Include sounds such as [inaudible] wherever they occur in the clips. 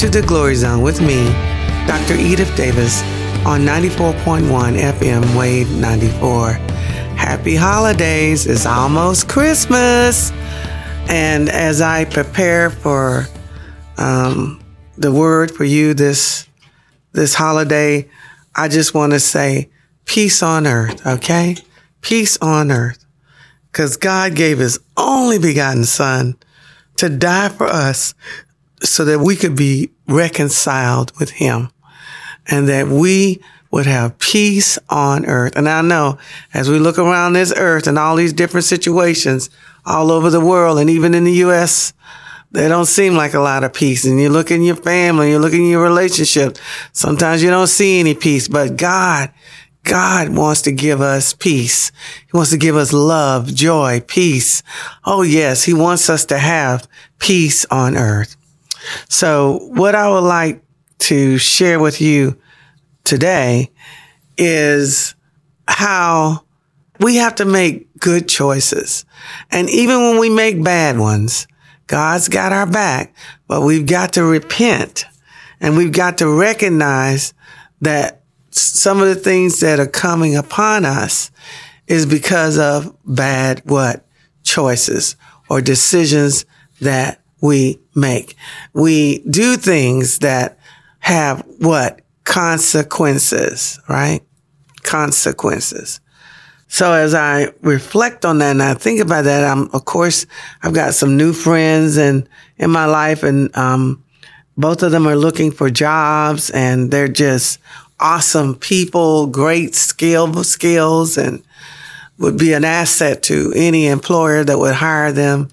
to the Glory Zone with me, Dr. Edith Davis, on 94.1 FM Wave 94. Happy holidays. It's almost Christmas. And as I prepare for um, the word for you this this holiday, I just want to say peace on earth, okay? Peace on earth. Because God gave his only begotten son to die for us so that we could be reconciled with him and that we would have peace on earth. And I know as we look around this earth and all these different situations all over the world and even in the U.S., they don't seem like a lot of peace. And you look in your family, you look in your relationship. Sometimes you don't see any peace, but God, God wants to give us peace. He wants to give us love, joy, peace. Oh yes, he wants us to have peace on earth. So what I would like to share with you today is how we have to make good choices. And even when we make bad ones, God's got our back, but we've got to repent and we've got to recognize that some of the things that are coming upon us is because of bad what? Choices or decisions that we make. We do things that have what? Consequences, right? Consequences. So as I reflect on that and I think about that, I'm, of course, I've got some new friends and in my life and, um, both of them are looking for jobs and they're just awesome people, great skill, skills and would be an asset to any employer that would hire them.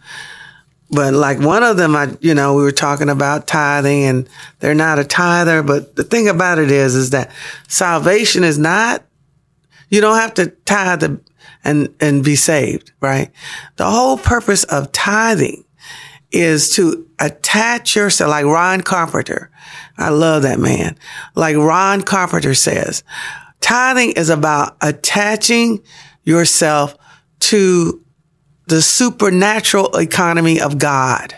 But like one of them, I, you know, we were talking about tithing and they're not a tither. But the thing about it is, is that salvation is not you don't have to tithe and, and be saved, right? The whole purpose of tithing is to attach yourself, like Ron Carpenter. I love that man. Like Ron Carpenter says, tithing is about attaching yourself to the supernatural economy of God.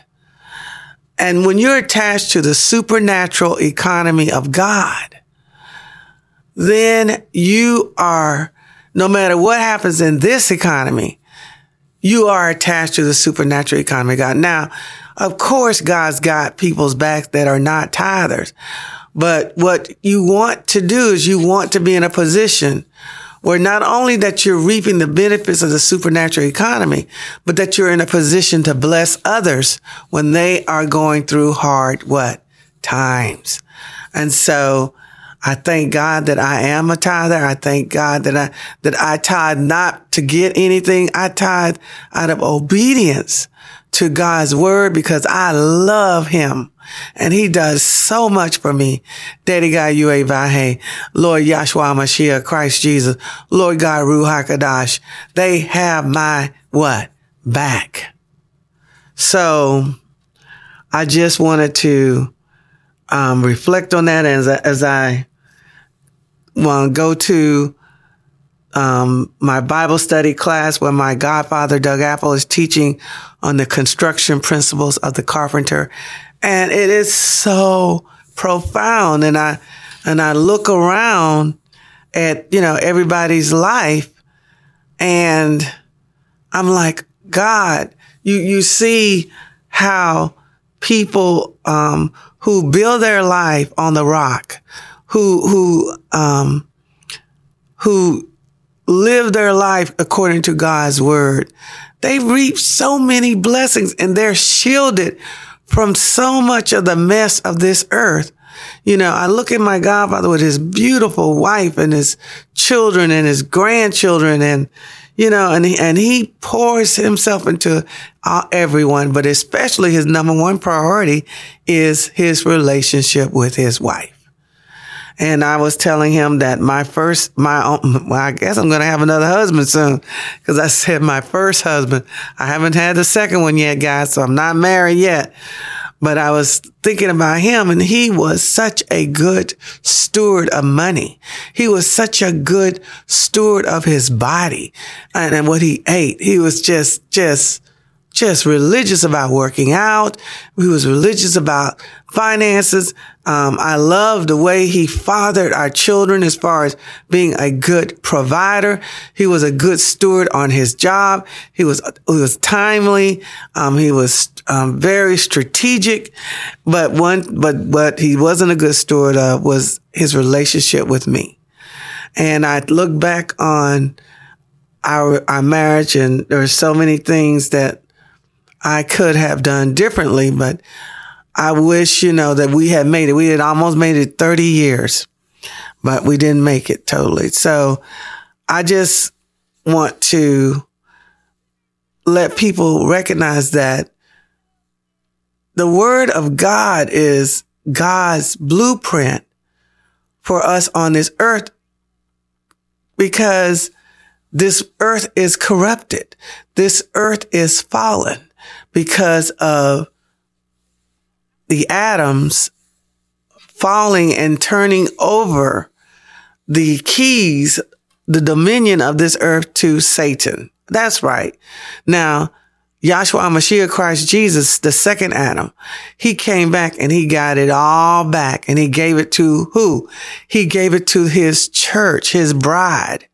And when you're attached to the supernatural economy of God, then you are, no matter what happens in this economy, you are attached to the supernatural economy of God. Now, of course, God's got people's backs that are not tithers. But what you want to do is you want to be in a position where not only that you're reaping the benefits of the supernatural economy, but that you're in a position to bless others when they are going through hard what? Times. And so I thank God that I am a tither. I thank God that I, that I tithe not to get anything. I tithe out of obedience to God's word because I love him and he does so much for me. Daddy God Yahweh Vahe, Lord Yahshua Mashiach, Christ Jesus, Lord God Ruach. They have my what? Back. So I just wanted to um, reflect on that as, as I well, go to um, my Bible study class where my godfather, Doug Apple, is teaching on the construction principles of the carpenter. And it is so profound. And I, and I look around at, you know, everybody's life and I'm like, God, you, you see how people, um, who build their life on the rock, who, who, um, who live their life according to God's word. They reap so many blessings and they're shielded from so much of the mess of this earth. You know, I look at my godfather with his beautiful wife and his children and his grandchildren and, you know, and he, and he pours himself into uh, everyone, but especially his number one priority is his relationship with his wife. And I was telling him that my first, my, own, well, I guess I'm going to have another husband soon. Cause I said my first husband, I haven't had the second one yet, guys. So I'm not married yet. But I was thinking about him and he was such a good steward of money. He was such a good steward of his body and, and what he ate. He was just, just, just religious about working out. He was religious about finances. Um, I love the way he fathered our children as far as being a good provider. He was a good steward on his job. He was, he was timely. Um, he was, um, very strategic, but one, but what he wasn't a good steward of was his relationship with me. And I look back on our, our marriage and there are so many things that I could have done differently, but I wish, you know, that we had made it. We had almost made it 30 years, but we didn't make it totally. So I just want to let people recognize that the word of God is God's blueprint for us on this earth because this earth is corrupted. This earth is fallen because of the Adam's falling and turning over the keys, the dominion of this earth to Satan. That's right. Now, Yahshua Mashiach Christ Jesus, the second Adam, he came back and he got it all back and he gave it to who? He gave it to his church, his bride.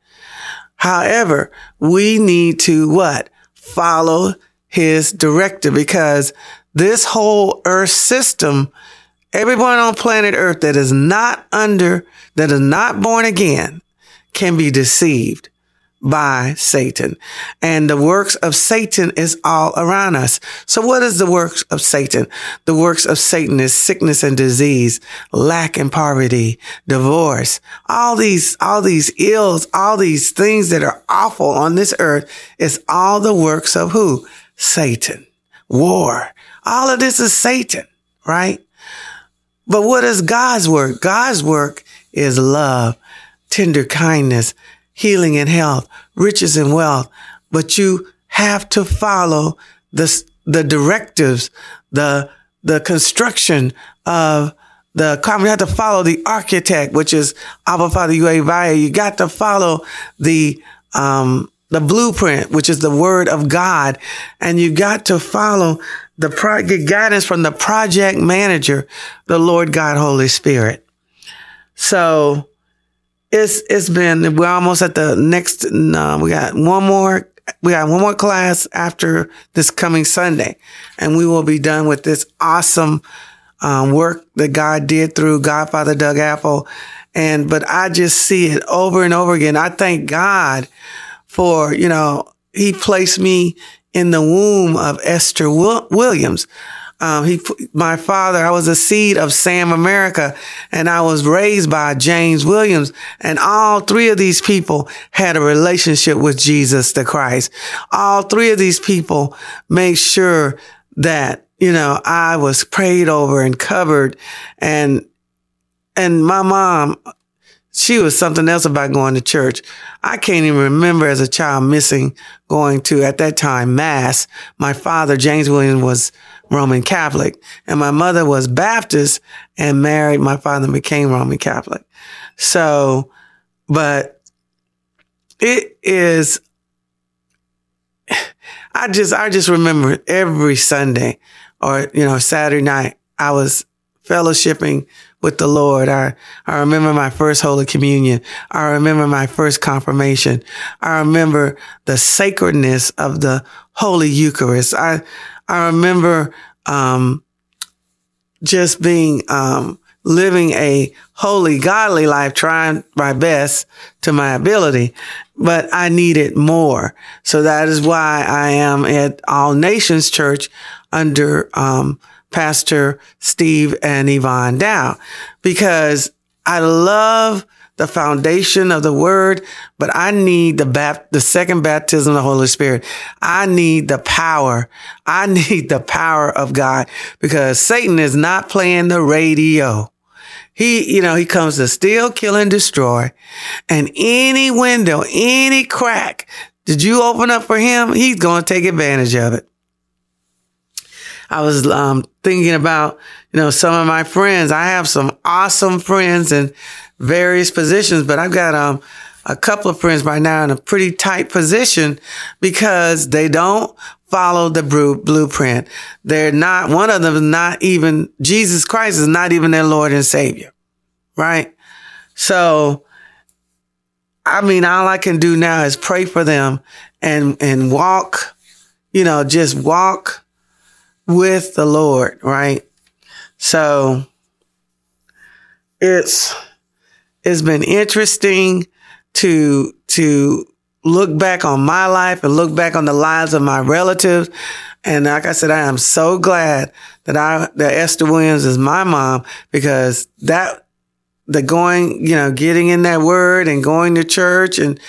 However, we need to what? Follow his directive because this whole earth system, everyone on planet earth that is not under, that is not born again can be deceived by Satan. And the works of Satan is all around us. So what is the works of Satan? The works of Satan is sickness and disease, lack and poverty, divorce, all these, all these ills, all these things that are awful on this earth is all the works of who? Satan. War. All of this is Satan, right? But what is God's work? God's work is love, tender kindness, healing and health, riches and wealth. But you have to follow the, the directives, the, the construction of the you have to follow the architect, which is Abba Father Yahweh. You got to follow the, um, the blueprint, which is the word of God. And you got to follow the pro- get guidance from the project manager, the Lord God, Holy Spirit. So it's, it's been, we're almost at the next, no, we got one more, we got one more class after this coming Sunday and we will be done with this awesome, um, work that God did through Godfather Doug Apple. And, but I just see it over and over again. I thank God for, you know, he placed me in the womb of Esther Williams. Um, he, my father, I was a seed of Sam America and I was raised by James Williams and all three of these people had a relationship with Jesus the Christ. All three of these people made sure that, you know, I was prayed over and covered and, and my mom, she was something else about going to church. I can't even remember as a child missing going to, at that time, mass. My father, James Williams, was Roman Catholic and my mother was Baptist and married. My father became Roman Catholic. So, but it is, [sighs] I just, I just remember every Sunday or, you know, Saturday night, I was fellowshipping with the Lord. I, I remember my first Holy Communion. I remember my first confirmation. I remember the sacredness of the Holy Eucharist. I, I remember, um, just being, um, living a holy, godly life, trying my best to my ability, but I needed more. So that is why I am at All Nations Church under, um, Pastor Steve and Yvonne Dow because I love the foundation of the word, but I need the bap- the second baptism of the Holy Spirit. I need the power. I [laughs] need the power of God because Satan is not playing the radio. He, you know, he comes to steal, kill, and destroy. And any window, any crack did you open up for him? He's going to take advantage of it. I was um, thinking about, you know, some of my friends. I have some awesome friends in various positions, but I've got um, a couple of friends right now in a pretty tight position because they don't follow the blueprint. They're not, one of them is not even, Jesus Christ is not even their Lord and Savior. Right? So, I mean, all I can do now is pray for them and, and walk, you know, just walk with the Lord, right? So it's, it's been interesting to, to look back on my life and look back on the lives of my relatives. And like I said, I am so glad that I, that Esther Williams is my mom because that, the going, you know, getting in that word and going to church and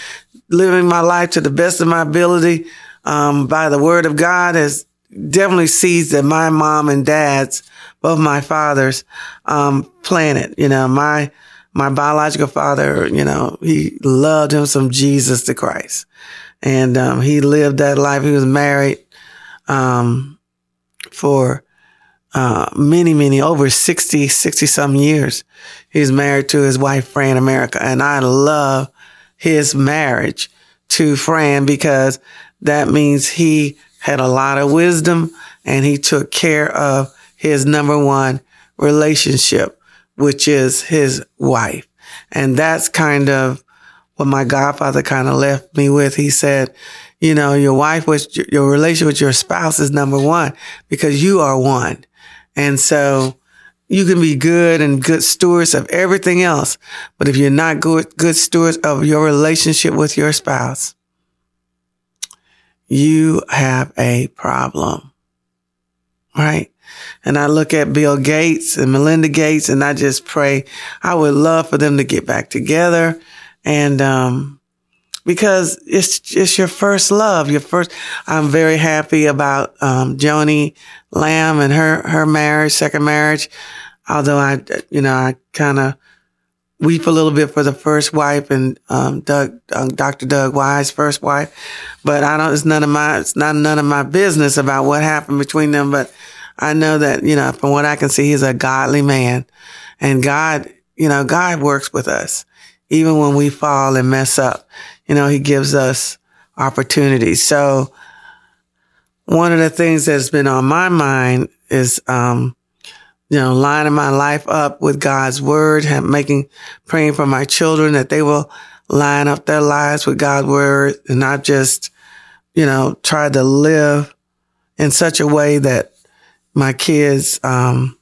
living my life to the best of my ability, um, by the word of God has definitely sees that my mom and dad's, both my fathers, um, planted, you know, my, my biological father, you know, he loved him some Jesus the Christ. And, um, he lived that life. He was married, um, for, uh, many, many, over 60, 60 some years. He's married to his wife, Fran America. And I love his marriage to Fran because that means he had a lot of wisdom and he took care of his number one relationship which is his wife. And that's kind of what my godfather kind of left me with. He said, you know, your wife was your relationship with your spouse is number one because you are one. And so you can be good and good stewards of everything else. But if you're not good, good stewards of your relationship with your spouse, you have a problem, right? And I look at Bill Gates and Melinda Gates and I just pray I would love for them to get back together. And, um, because it's, it's your first love, your first, I'm very happy about, um, Joni Lamb and her, her marriage, second marriage. Although I, you know, I kind of weep a little bit for the first wife and, um, Doug, um, Dr. Doug Weiss, first wife. But I don't, it's none of my, it's not none of my business about what happened between them. But I know that, you know, from what I can see, he's a godly man and God, you know, God works with us. Even when we fall and mess up, you know, he gives us opportunities. So one of the things that's been on my mind is, um, you know, lining my life up with God's word, making, praying for my children that they will line up their lives with God's word and not just, you know, try to live in such a way that my kids, um,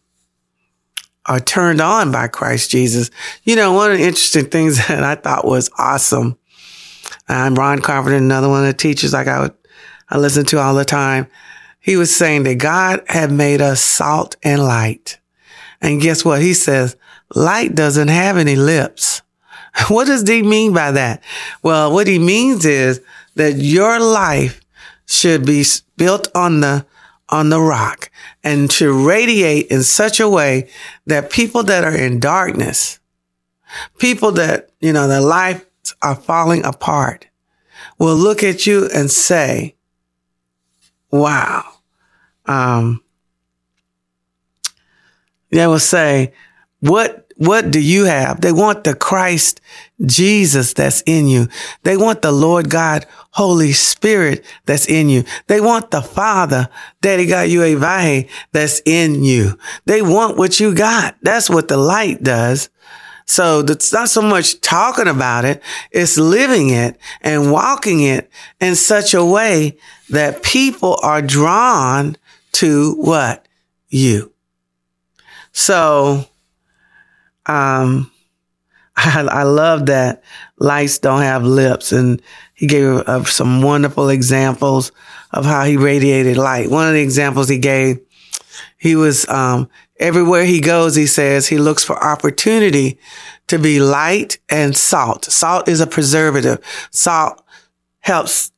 are turned on by Christ Jesus. You know, one of the interesting things [laughs] that I thought was awesome. I'm Ron Carpenter, another one of the teachers like I would, I listen to all the time. He was saying that God had made us salt and light. And guess what? He says, light doesn't have any lips. [laughs] What does he mean by that? Well, what he means is that your life should be built on the on the rock and to radiate in such a way that people that are in darkness, people that, you know, their lives are falling apart will look at you and say, wow. Um, they will say, what what do you have? They want the Christ Jesus that's in you. They want the Lord God, Holy Spirit that's in you. They want the Father, Daddy God, you that's in you. They want what you got. That's what the light does. So it's not so much talking about it. It's living it and walking it in such a way that people are drawn to what? You. So, um, [laughs] I, I love that lights don't have lips. And he gave uh, some wonderful examples of how he radiated light. One of the examples he gave, he was, um, everywhere he goes, he says he looks for opportunity to be light and salt. Salt is a preservative. Salt helps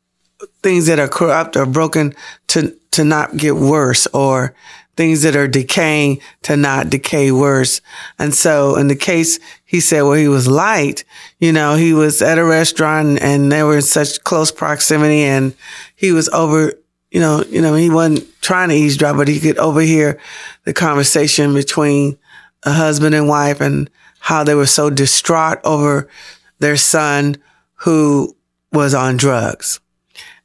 things that are corrupt or broken to, to not get worse or things that are decaying to not decay worse. And so in the case, he said, well, he was light, you know, he was at a restaurant and they were in such close proximity and he was over, you know, you know, he wasn't trying to eavesdrop, but he could overhear the conversation between a husband and wife and how they were so distraught over their son who was on drugs.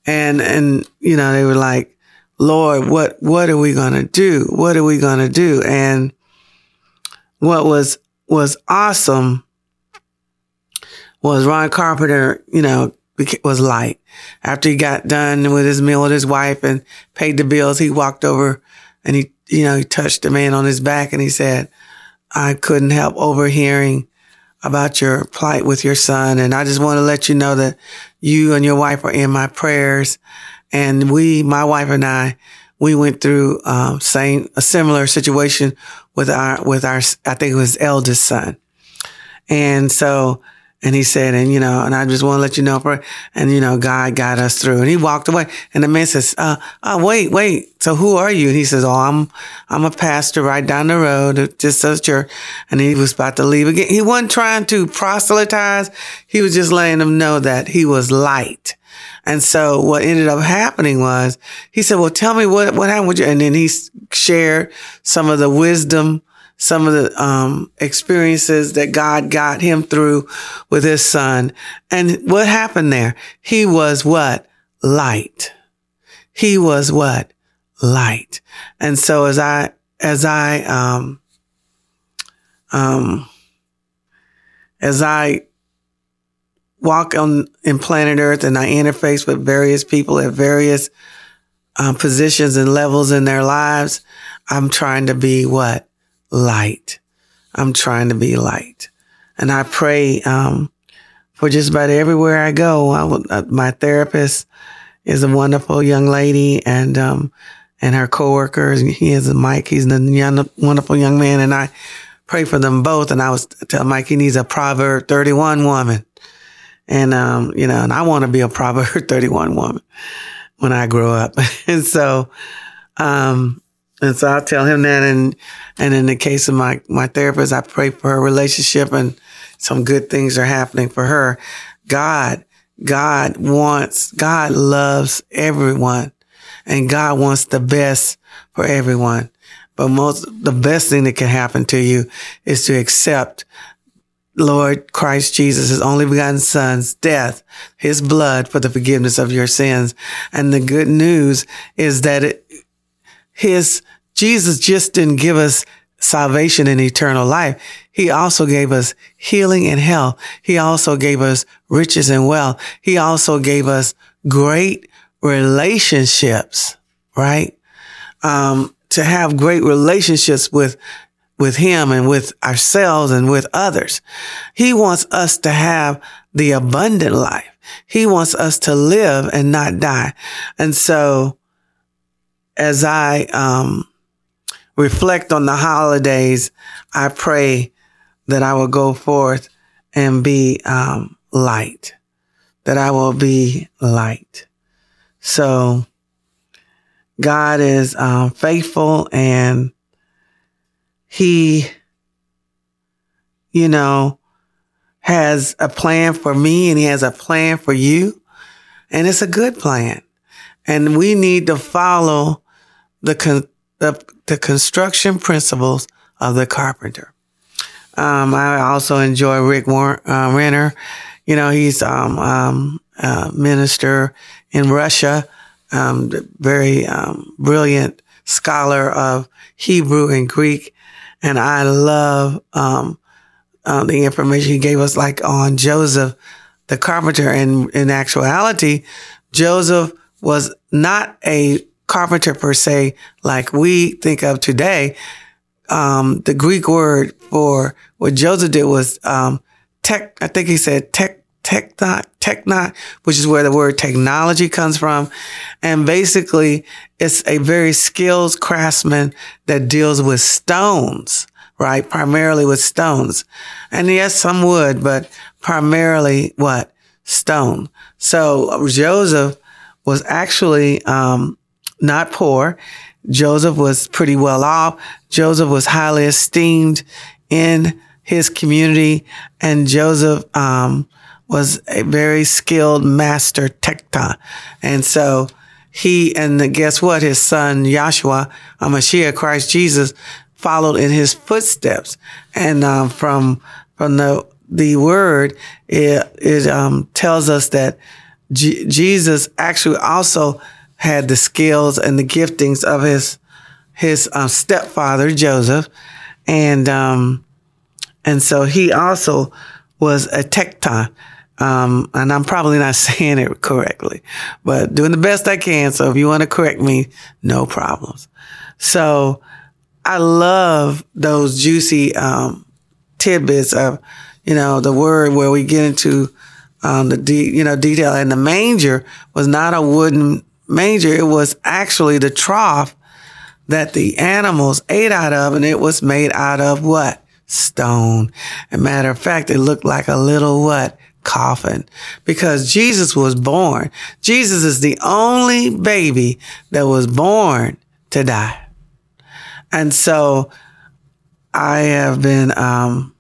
And, and, you know, they were like, Lord, what, what are we going to do? What are we going to do? And what was, was awesome was Ron Carpenter, you know, was light. After he got done with his meal with his wife and paid the bills, he walked over and he, you know, he touched the man on his back and he said, I couldn't help overhearing about your plight with your son. And I just want to let you know that you and your wife are in my prayers. And we, my wife and I, we went through, um, same, a similar situation with our, with our, I think it was eldest son. And so and he said, and you know, and I just want to let you know, for, and you know, God got us through. And he walked away. And the man says, uh, oh, wait, wait. So who are you? And he says, oh, I'm, I'm a pastor right down the road, just a church. And he was about to leave again. He wasn't trying to proselytize. He was just letting them know that he was light. And so what ended up happening was he said, well, tell me what, what happened with you. And then he shared some of the wisdom some of the um, experiences that God got him through with his son. And what happened there? He was what? Light. He was what? Light. And so as I, as I, um, um, as I walk on in planet Earth and I interface with various people at various um, positions and levels in their lives, I'm trying to be what? light. I'm trying to be light. And I pray, um, for just about everywhere I go. I uh, my therapist is a wonderful young lady and, um, and her coworkers. He is a Mike. He's a young, wonderful young man. And I pray for them both. And I was telling Mike he needs a Proverb 31 woman. And, um, you know, and I want to be a Proverb [laughs] 31 woman when I grow up. [laughs] and so, um, and so I'll tell him that. And, and in the case of my, my therapist, I pray for her relationship and some good things are happening for her. God, God wants, God loves everyone and God wants the best for everyone. But most, the best thing that can happen to you is to accept Lord Christ Jesus, his only begotten son's death, his blood for the forgiveness of your sins. And the good news is that it, his Jesus just didn't give us salvation and eternal life. He also gave us healing and health. He also gave us riches and wealth. He also gave us great relationships, right? Um, to have great relationships with, with him and with ourselves and with others. He wants us to have the abundant life. He wants us to live and not die. And so as I, um, reflect on the holidays, I pray that I will go forth and be um, light, that I will be light. So God is um, faithful and he, you know, has a plan for me and he has a plan for you. And it's a good plan. And we need to follow the, con- the the construction principles of the carpenter. Um, I also enjoy Rick War- uh, Renner. You know, he's um, um, uh, minister in Russia, um, very um, brilliant scholar of Hebrew and Greek, and I love um, uh, the information he gave us, like on Joseph, the carpenter. And in actuality, Joseph was not a carpenter per se, like we think of today. Um, the Greek word for what Joseph did was, um, tech, I think he said tech, technot, technot, which is where the word technology comes from. And basically it's a very skilled craftsman that deals with stones, right? Primarily with stones. And yes, some wood, but primarily what? Stone. So Joseph was actually, um, not poor. Joseph was pretty well off. Joseph was highly esteemed in his community and Joseph, um, was a very skilled master tekton. And so he, and guess what? His son, Joshua, a Mashiach, Christ Jesus, followed in his footsteps. And, um, from, from the, the word, it, it, um, tells us that G- Jesus actually also had the skills and the giftings of his his uh, stepfather Joseph, and um, and so he also was a tekton. Um, and I'm probably not [laughs] saying it correctly, but doing the best I can. So if you want to correct me, no problems. So I love those juicy, um, tidbits of, you know, the word where we get into, um, the de- you know, detail and the manger was not a wooden manger. It was actually the trough that the animals ate out of and it was made out of what? Stone. As a matter of fact, it looked like a little what? Coffin because Jesus was born. Jesus is the only baby that was born to die. And so I have been um,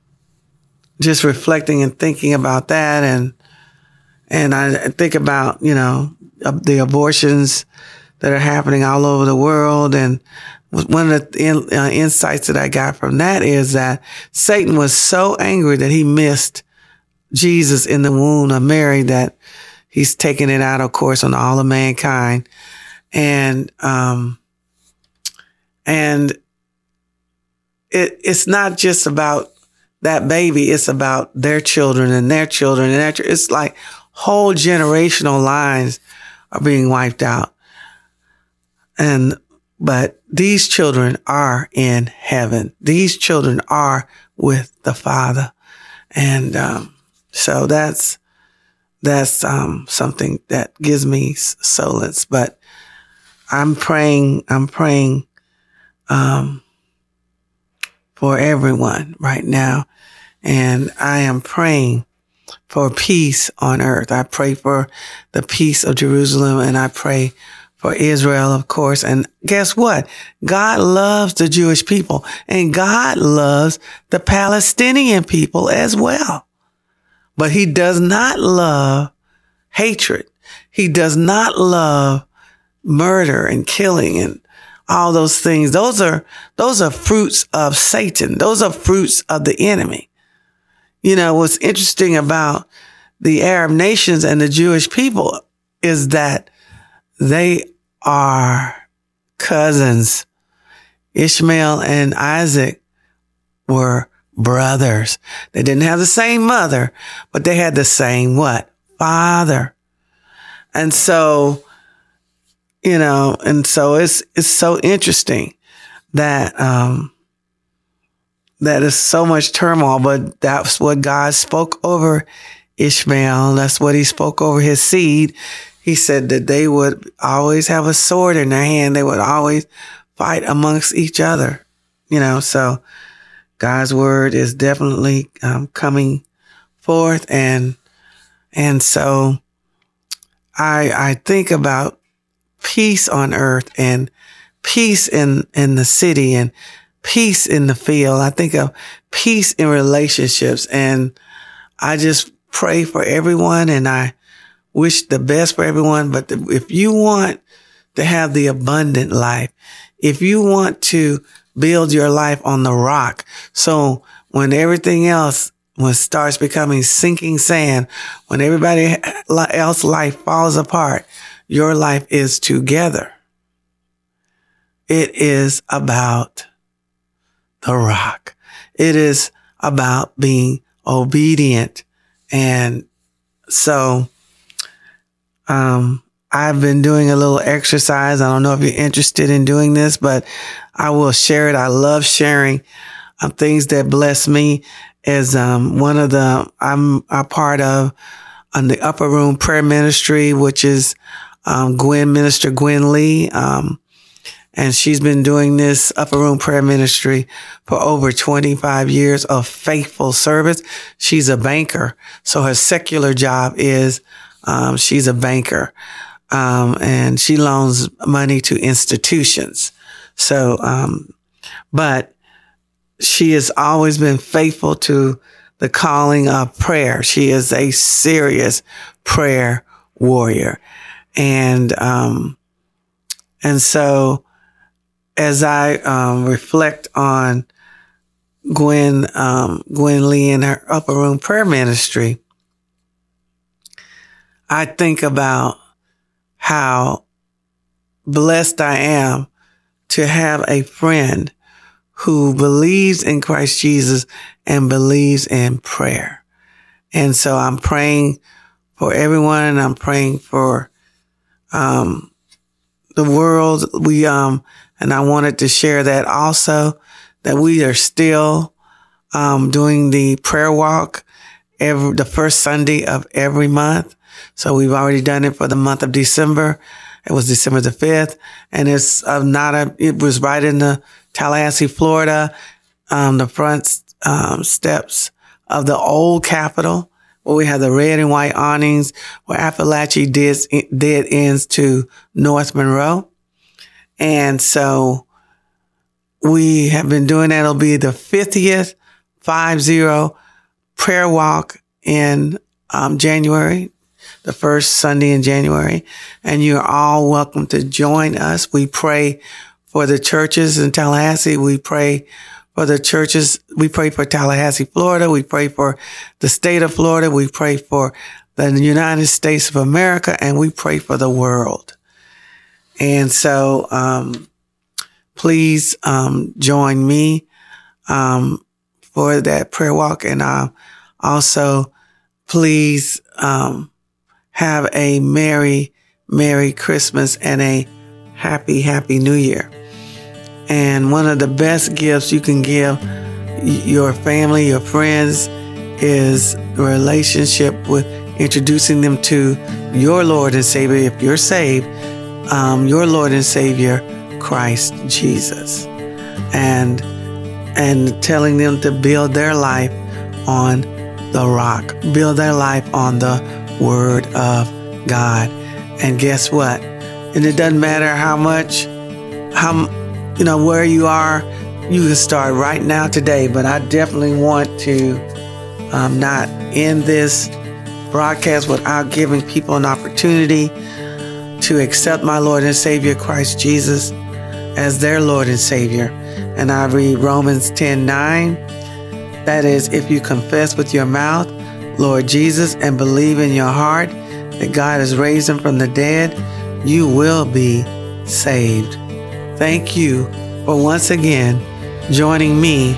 just reflecting and thinking about that and and I think about, you know, the abortions that are happening all over the world and one of the in, uh, insights that I got from that is that Satan was so angry that he missed Jesus in the womb of Mary that he's taking it out, of course, on all of mankind. And, um, and it, it's not just about that baby. It's about their children and their children and their, it's like whole generational lines are being wiped out. And, but these children are in heaven. These children are with the Father. And, um, so that's, that's, um, something that gives me solace, but I'm praying, I'm praying, um, for everyone right now. And I am praying for peace on earth. I pray for the peace of Jerusalem and I pray for Israel, of course. And guess what? God loves the Jewish people and God loves the Palestinian people as well but he does not love hatred. He does not love murder and killing and all those things. Those are, those are fruits of Satan. Those are fruits of the enemy. You know, what's interesting about the Arab nations and the Jewish people is that they are cousins. Ishmael and Isaac were brothers. They didn't have the same mother, but they had the same what? Father. And so, you know, and so it's, it's so interesting that, um, that is so much turmoil, but that's what God spoke over Ishmael. That's what he spoke over his seed. He said that they would always have a sword in their hand. They would always fight amongst each other, you know, so, God's word is definitely um, coming forth, and and so I I think about peace on earth and peace in in the city and peace in the field. I think of peace in relationships, and I just pray for everyone, and I wish the best for everyone. But if you want to have the abundant life, if you want to build your life on the rock. So when everything else when starts becoming sinking sand, when everybody else life falls apart, your life is together. It is about the rock. It is about being obedient. And so, um, I've been doing a little exercise. I don't know if you're interested in doing this, but I will share it. I love sharing um, things that bless me as um, one of the I'm a part of on the upper room prayer ministry, which is um, Gwen Minister Gwen Lee. Um, and she's been doing this upper room prayer ministry for over 25 years of faithful service. She's a banker. So her secular job is, um, she's a banker um, and she loans money to institutions. So, um, but she has always been faithful to the calling of prayer. She is a serious prayer warrior. And, um, and so as I, um, reflect on Gwen, um, Gwen Lee and her upper room prayer ministry, I think about how blessed I am to have a friend who believes in Christ Jesus and believes in prayer. And so I'm praying for everyone and I'm praying for, um, the world. We, um, and I wanted to share that also that we are still, um, doing the prayer walk every, the first Sunday of every month. So we've already done it for the month of December. It was December the 5th and it's uh, not a, it was right in the Tallahassee, Florida, um, the front, um, steps of the old Capitol where we have the red and white awnings where Apalachee dead, dead ends to North Monroe. And so we have been doing that. It'll be the 50th five zero prayer walk in um, January, the first Sunday in January. And you're all welcome to join us. We pray for the churches in Tallahassee. We pray for the churches. We pray for Tallahassee, Florida. We pray for the state of Florida. We pray for the United States of America and we pray for the world. And so, um, please, um, join me, um, for that prayer walk. And, uh, also please, um, have a merry, merry Christmas and a happy, happy new year. And one of the best gifts you can give your family, your friends is relationship with introducing them to your Lord and Savior. If you're saved, um, your Lord and Savior, Christ Jesus. And, and telling them to build their life on the rock, build their life on the word of God. And guess what? And it doesn't matter how much, how, you know, where you are, you can start right now today. But I definitely want to um, not end this broadcast without giving people an opportunity to accept my Lord and Savior Christ Jesus as their Lord and Savior. And I read Romans 10 9. That is, if you confess with your mouth, Lord Jesus, and believe in your heart that God has raised him from the dead, you will be saved. Thank you for once again joining me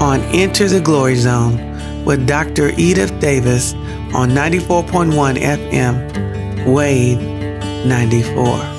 on Enter the Glory Zone with Dr. Edith Davis on 94.1 FM, Wave 94.